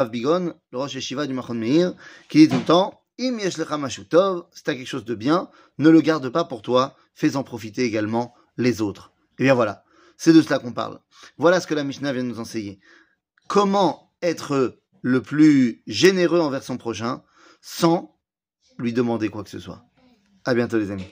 Le Rosh Yeshiva du Machon Meir, qui dit tout le temps, Im yesh lecha mashu tov, si t'as quelque chose de bien, ne le garde pas pour toi, fais-en profiter également les autres. Et bien voilà, c'est de cela qu'on parle. Voilà ce que la Mishnah vient de nous enseigner. Comment être le plus généreux envers son prochain sans lui demander quoi que ce soit. À bientôt les amis.